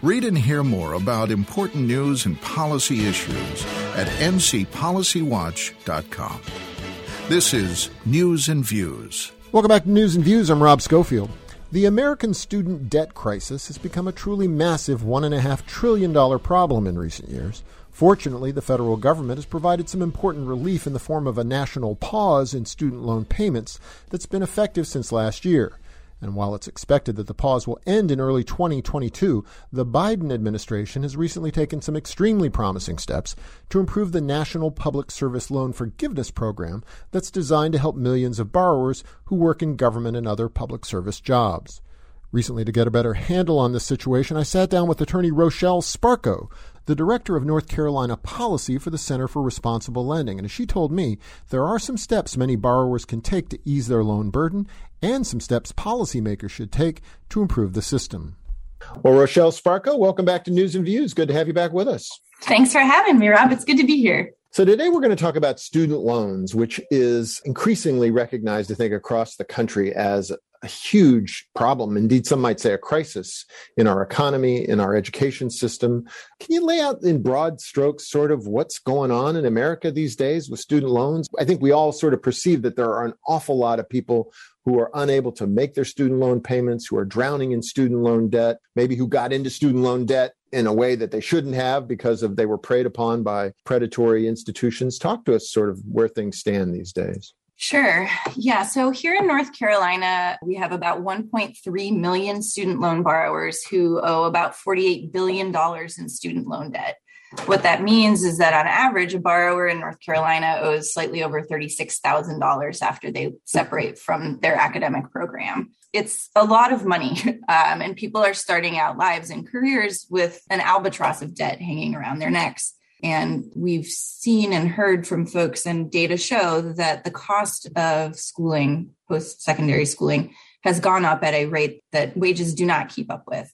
Read and hear more about important news and policy issues at ncpolicywatch.com. This is News and Views. Welcome back to News and Views. I'm Rob Schofield. The American student debt crisis has become a truly massive $1.5 trillion problem in recent years. Fortunately, the federal government has provided some important relief in the form of a national pause in student loan payments that's been effective since last year. And while it's expected that the pause will end in early 2022, the Biden administration has recently taken some extremely promising steps to improve the National Public Service Loan Forgiveness Program that's designed to help millions of borrowers who work in government and other public service jobs. Recently, to get a better handle on this situation, I sat down with attorney Rochelle Sparko, the director of North Carolina policy for the Center for Responsible Lending. And as she told me, there are some steps many borrowers can take to ease their loan burden and some steps policymakers should take to improve the system. Well, Rochelle Sparko, welcome back to News and Views. Good to have you back with us. Thanks for having me, Rob. It's good to be here. So, today we're going to talk about student loans, which is increasingly recognized, I think, across the country as a huge problem. Indeed, some might say a crisis in our economy, in our education system. Can you lay out in broad strokes sort of what's going on in America these days with student loans? I think we all sort of perceive that there are an awful lot of people who are unable to make their student loan payments, who are drowning in student loan debt, maybe who got into student loan debt in a way that they shouldn't have because of they were preyed upon by predatory institutions. Talk to us sort of where things stand these days. Sure. Yeah. So here in North Carolina, we have about 1.3 million student loan borrowers who owe about $48 billion in student loan debt. What that means is that on average, a borrower in North Carolina owes slightly over $36,000 after they separate from their academic program. It's a lot of money, um, and people are starting out lives and careers with an albatross of debt hanging around their necks. And we've seen and heard from folks, and data show that the cost of schooling, post secondary schooling, has gone up at a rate that wages do not keep up with.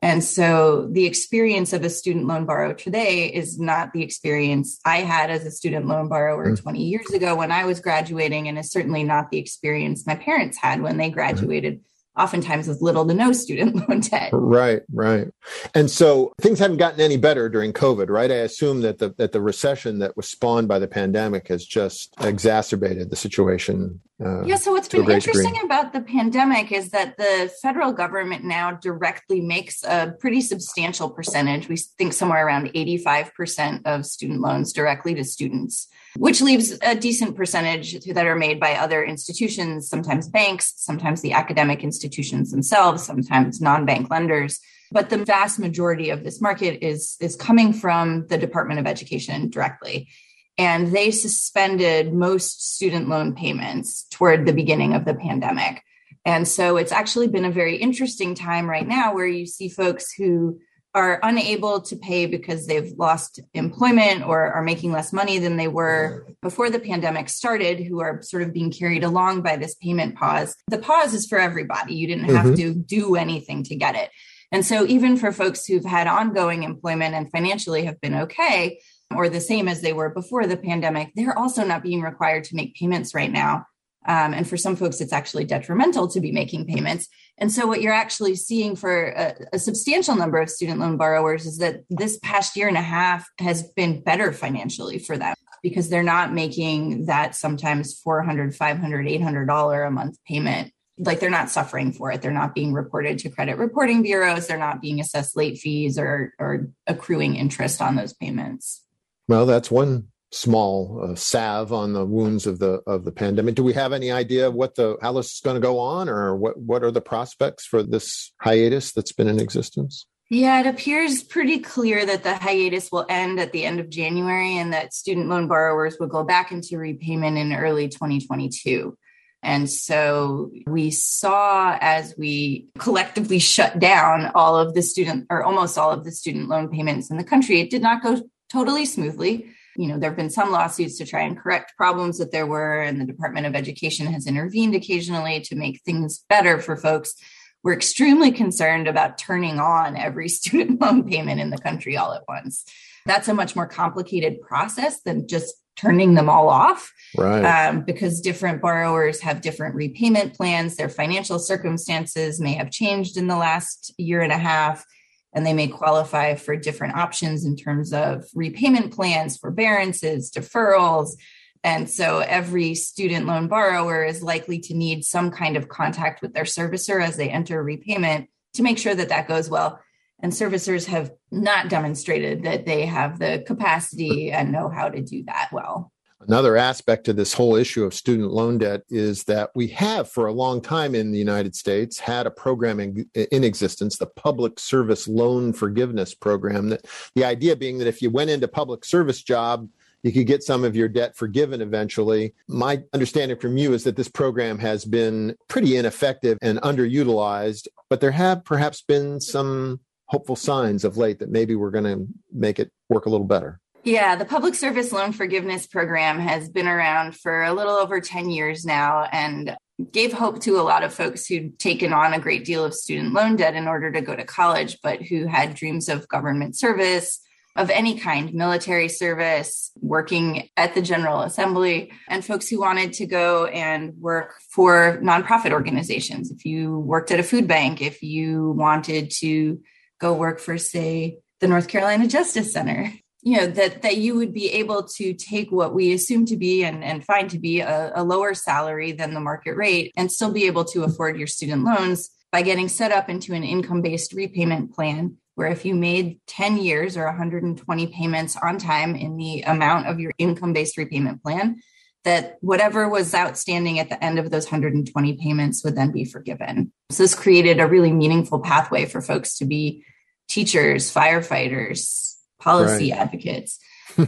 And so the experience of a student loan borrower today is not the experience I had as a student loan borrower mm-hmm. 20 years ago when I was graduating, and is certainly not the experience my parents had when they graduated. Mm-hmm oftentimes with little to no student loan debt. Right, right. And so things haven't gotten any better during COVID, right? I assume that the that the recession that was spawned by the pandemic has just exacerbated the situation. Uh, yeah, so what's been interesting degree. about the pandemic is that the federal government now directly makes a pretty substantial percentage. We think somewhere around 85% of student loans directly to students which leaves a decent percentage that are made by other institutions, sometimes banks, sometimes the academic institutions themselves, sometimes non-bank lenders. But the vast majority of this market is, is coming from the Department of Education directly. And they suspended most student loan payments toward the beginning of the pandemic. And so it's actually been a very interesting time right now where you see folks who are unable to pay because they've lost employment or are making less money than they were before the pandemic started, who are sort of being carried along by this payment pause. The pause is for everybody. You didn't have mm-hmm. to do anything to get it. And so, even for folks who've had ongoing employment and financially have been okay, or the same as they were before the pandemic, they're also not being required to make payments right now. Um, and for some folks, it's actually detrimental to be making payments. And so, what you're actually seeing for a, a, substantial number of student loan borrowers is that this past year and a half has been better financially for them because they're not making that sometimes 400 500 $800 a month payment like they're not suffering for it they're not being reported to credit reporting bureaus they're not being assessed late fees or or accruing interest on those payments well that's one small uh, salve on the wounds of the of the pandemic. Do we have any idea what the how this is going to go on, or what what are the prospects for this hiatus that's been in existence? Yeah, it appears pretty clear that the hiatus will end at the end of January, and that student loan borrowers will go back into repayment in early 2022. And so we saw as we collectively shut down all of the student or almost all of the student loan payments in the country, it did not go totally smoothly you know, there have been some lawsuits to try and correct problems that there were, and the Department of Education has intervened occasionally to make things better for folks. We're extremely concerned about turning on every student loan payment in the country all at once. That's a much more complicated process than just turning them all off. Right. Um, because different borrowers have different repayment plans, their financial circumstances may have changed in the last year and a half and they may qualify for different options in terms of repayment plans, forbearances, deferrals. And so every student loan borrower is likely to need some kind of contact with their servicer as they enter repayment to make sure that that goes well. And servicers have not demonstrated that they have the capacity and know how to do that well. Another aspect of this whole issue of student loan debt is that we have, for a long time in the United States, had a program in, in, existence, the Public Service Loan Forgiveness Program. That the idea being that if you went into public service job, you could get some of your debt forgiven eventually. My understanding from you is that this program has been pretty ineffective and underutilized, but there have perhaps been some hopeful signs of late that maybe we're going to make it work a little better. Yeah, the Public Service Loan Forgiveness Program has been around for a little over 10 years now and gave hope to a lot of folks who'd taken on a great deal of student loan debt in order to go to college, but who had dreams of government service of any kind, military service, working at the General Assembly, and folks who wanted to go and work for nonprofit organizations. If you worked at a food bank, if you wanted to go work for, say, the North Carolina Justice Center, you know that that you would be able to take what we assume to be and, and find to be a, a lower salary than the market rate and still be able to afford your student loans by getting set up into an income based repayment plan where if you made 10 years or 120 payments on time in the amount of your income based repayment plan that whatever was outstanding at the end of those 120 payments would then be forgiven. So this created a really meaningful pathway for folks to be teachers, firefighters, policy right. advocates.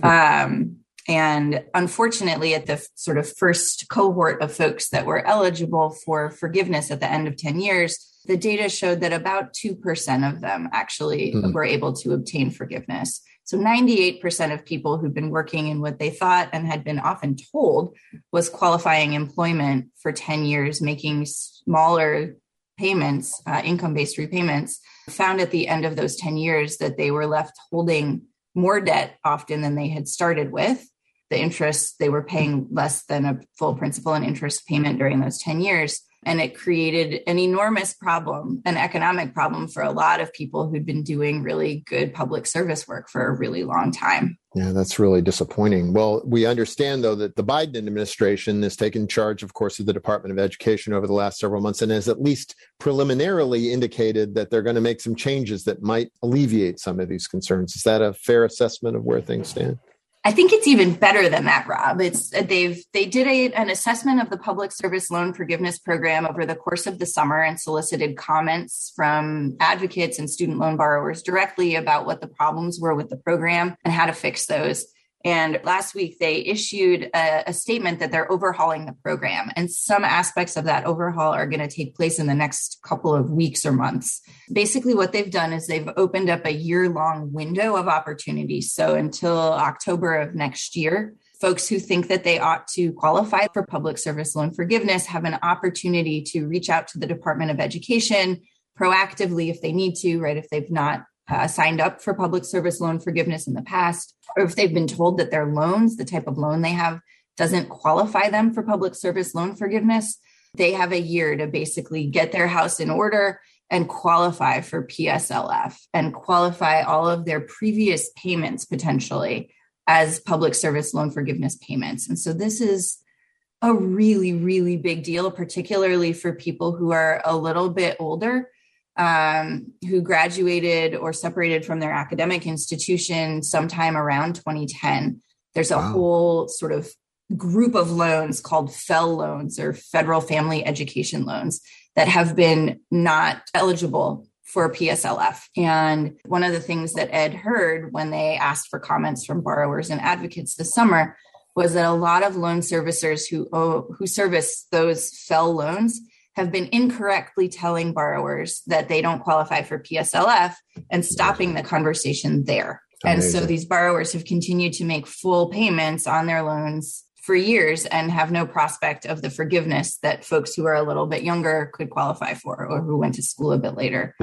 um, and unfortunately, at the sort of first cohort of folks that were eligible for forgiveness at the end of 10 years, the data showed that about 2% of them actually mm-hmm. were able to obtain forgiveness. So 98% of people who'd been working in what they thought and had been often told was qualifying employment for 10 years, making smaller payments, uh, income based repayments, found at the end of those 10 years that they were left holding more debt often than they had started with. The interest, they were paying less than a full principal and interest payment during those 10 years. And it created an enormous problem, an economic problem for a lot of people who'd been doing really good public service work for a really long time. Yeah, that's really disappointing. Well, we understand, though, that the Biden administration has taken charge, of course, of the Department of Education over the last several months and has at least preliminarily indicated that they're going to make some changes that might alleviate some of these concerns. Is that a fair assessment of where things stand? I think it's even better than that, Rob. It's uh, they've they did a, an assessment of the public service loan forgiveness program over the course of the summer and solicited comments from advocates and student loan borrowers directly about what the problems were with the program and how to fix those. And last week, they issued a, a, statement that they're overhauling the program. And some aspects of that overhaul are going to take place in the next couple of weeks or months. Basically, what they've done is they've opened up a year long window of opportunity. So until October of next year, folks who think that they ought to qualify for public service loan forgiveness have an opportunity to reach out to the Department of Education proactively if they need to, right? If they've not uh, signed up for public service loan forgiveness in the past, or if they've been told that their loans, the type of loan they have, doesn't qualify them for public service loan forgiveness, they have a year to basically get their house in order and qualify for PSLF and qualify all of their previous payments potentially as public service loan forgiveness payments. And so this is a really, really big deal, particularly for people who are a little bit older um, who graduated or separated from their academic institution sometime around 2010. There's a wow. whole sort of group of loans called FFEL loans or federal family education loans that have been not eligible for PSLF. And one of the things that Ed heard when they asked for comments from borrowers and advocates this summer was that a lot of loan servicers who owe, who service those FFEL loans have been incorrectly telling borrowers that they don't qualify for PSLF and stopping the conversation there. Amazing. And so these borrowers have continued to make full payments on their loans for years and have no prospect of the forgiveness that folks who are a little bit younger could qualify for or who went to school a bit later.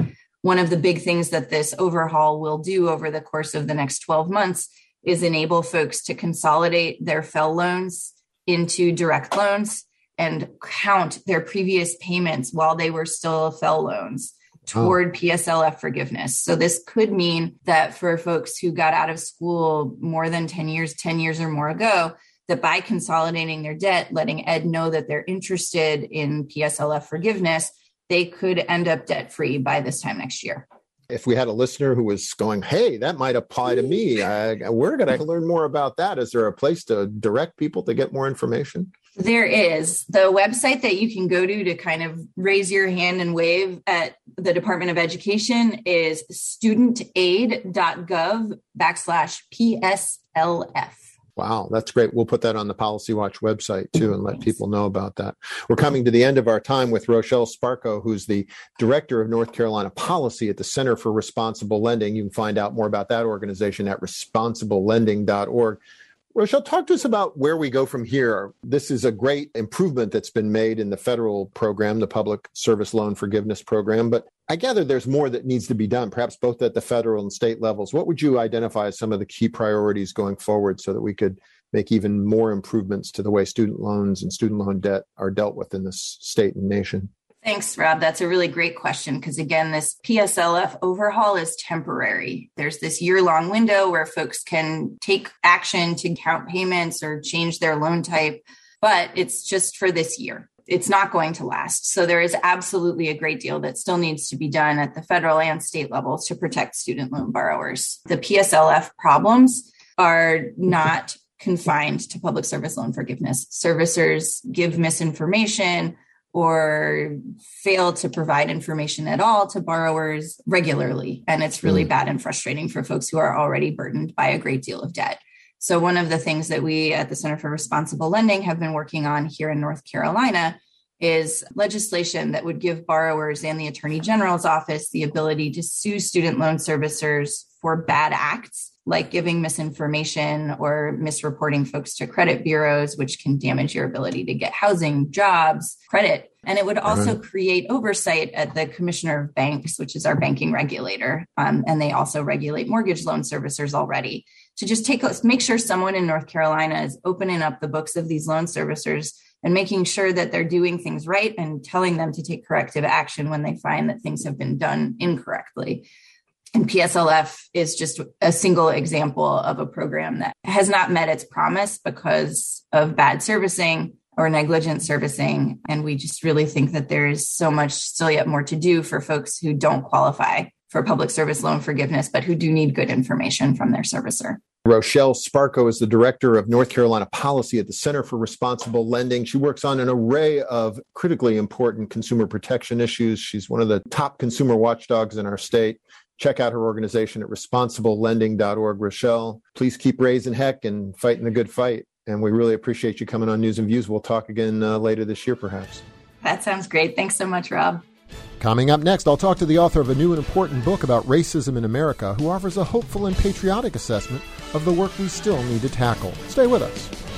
One of the big things that this overhaul will do over the course of the next 12 months is enable folks to consolidate their FFEL loans into direct loans and count their previous payments while they were still FFEL loans toward oh. PSLF forgiveness. So this could mean that for folks who got out of school more than 10 years, 10 years or more ago, that by consolidating their debt, letting Ed know that they're interested in PSLF forgiveness, they could end up debt free by this time next year. If we had a listener who was going, hey, that might apply to me, I, where could I learn more about that? Is there a place to direct people to get more information? There is. The website that you can go to to kind of raise your hand and wave at the Department of Education is studentaid.gov backslash PSLF. Wow, that's great. We'll put that on the Policy Watch website too and let people know about that. We're coming to the end of our time with Rochelle Sparko, who's the Director of North Carolina Policy at the Center for Responsible Lending. You can find out more about that organization at responsiblelending.org. Rochelle, talk to us about where we go from here. This is a great improvement that's been made in the federal program, the Public Service Loan Forgiveness Program, but I gather there's more that needs to be done, perhaps both at the federal and state levels. What would you identify as some of the key priorities going forward so that we could make even more improvements to the way student loans and student loan debt are dealt with in this state and nation? Thanks, Rob. That's a really great question because, again, this PSLF overhaul is temporary. There's this year long window where folks can take action to count payments or change their loan type, but it's just for this year. It's not going to last. So, there is absolutely a great deal that still needs to be done at the federal and state levels to protect student loan borrowers. The PSLF problems are not confined to public service loan forgiveness. Servicers give misinformation or fail to provide information at all to borrowers regularly. And it's really mm. bad and frustrating for folks who are already burdened by a great deal of debt. So, one of the things that we at the Center for Responsible Lending have been working on here in North Carolina is legislation that would give borrowers and the Attorney General's office the ability to sue student loan servicers for bad acts like giving misinformation or misreporting folks to credit bureaus, which can damage your ability to get housing, jobs, credit. And it would also create oversight at the Commissioner of Banks, which is our banking regulator. Um, and they also regulate mortgage loan servicers already to just take make sure someone in North Carolina is opening up the books of these loan servicers and making sure that they're doing things right and telling them to take corrective action when they find that things have been done incorrectly. And PSLF is just a single example of a program that has not met its promise because of bad servicing or negligent servicing. And we just really think that there is so much still yet more to do for folks who don't qualify for public service loan forgiveness, but who do need good information from their servicer. Rochelle Sparko is the director of North Carolina policy at the Center for Responsible Lending. She works on an array of critically important consumer protection issues. She's one of the top consumer watchdogs in our state check out her organization at responsiblelending.org. Rochelle, please keep raising heck and fighting the good fight. And we really appreciate you coming on News and Views. We'll talk again uh, later this year, perhaps. That sounds great. Thanks so much, Rob. Coming up next, I'll talk to the author of a new and important book about racism in America who offers a hopeful and patriotic assessment of the work we still need to tackle. Stay with us.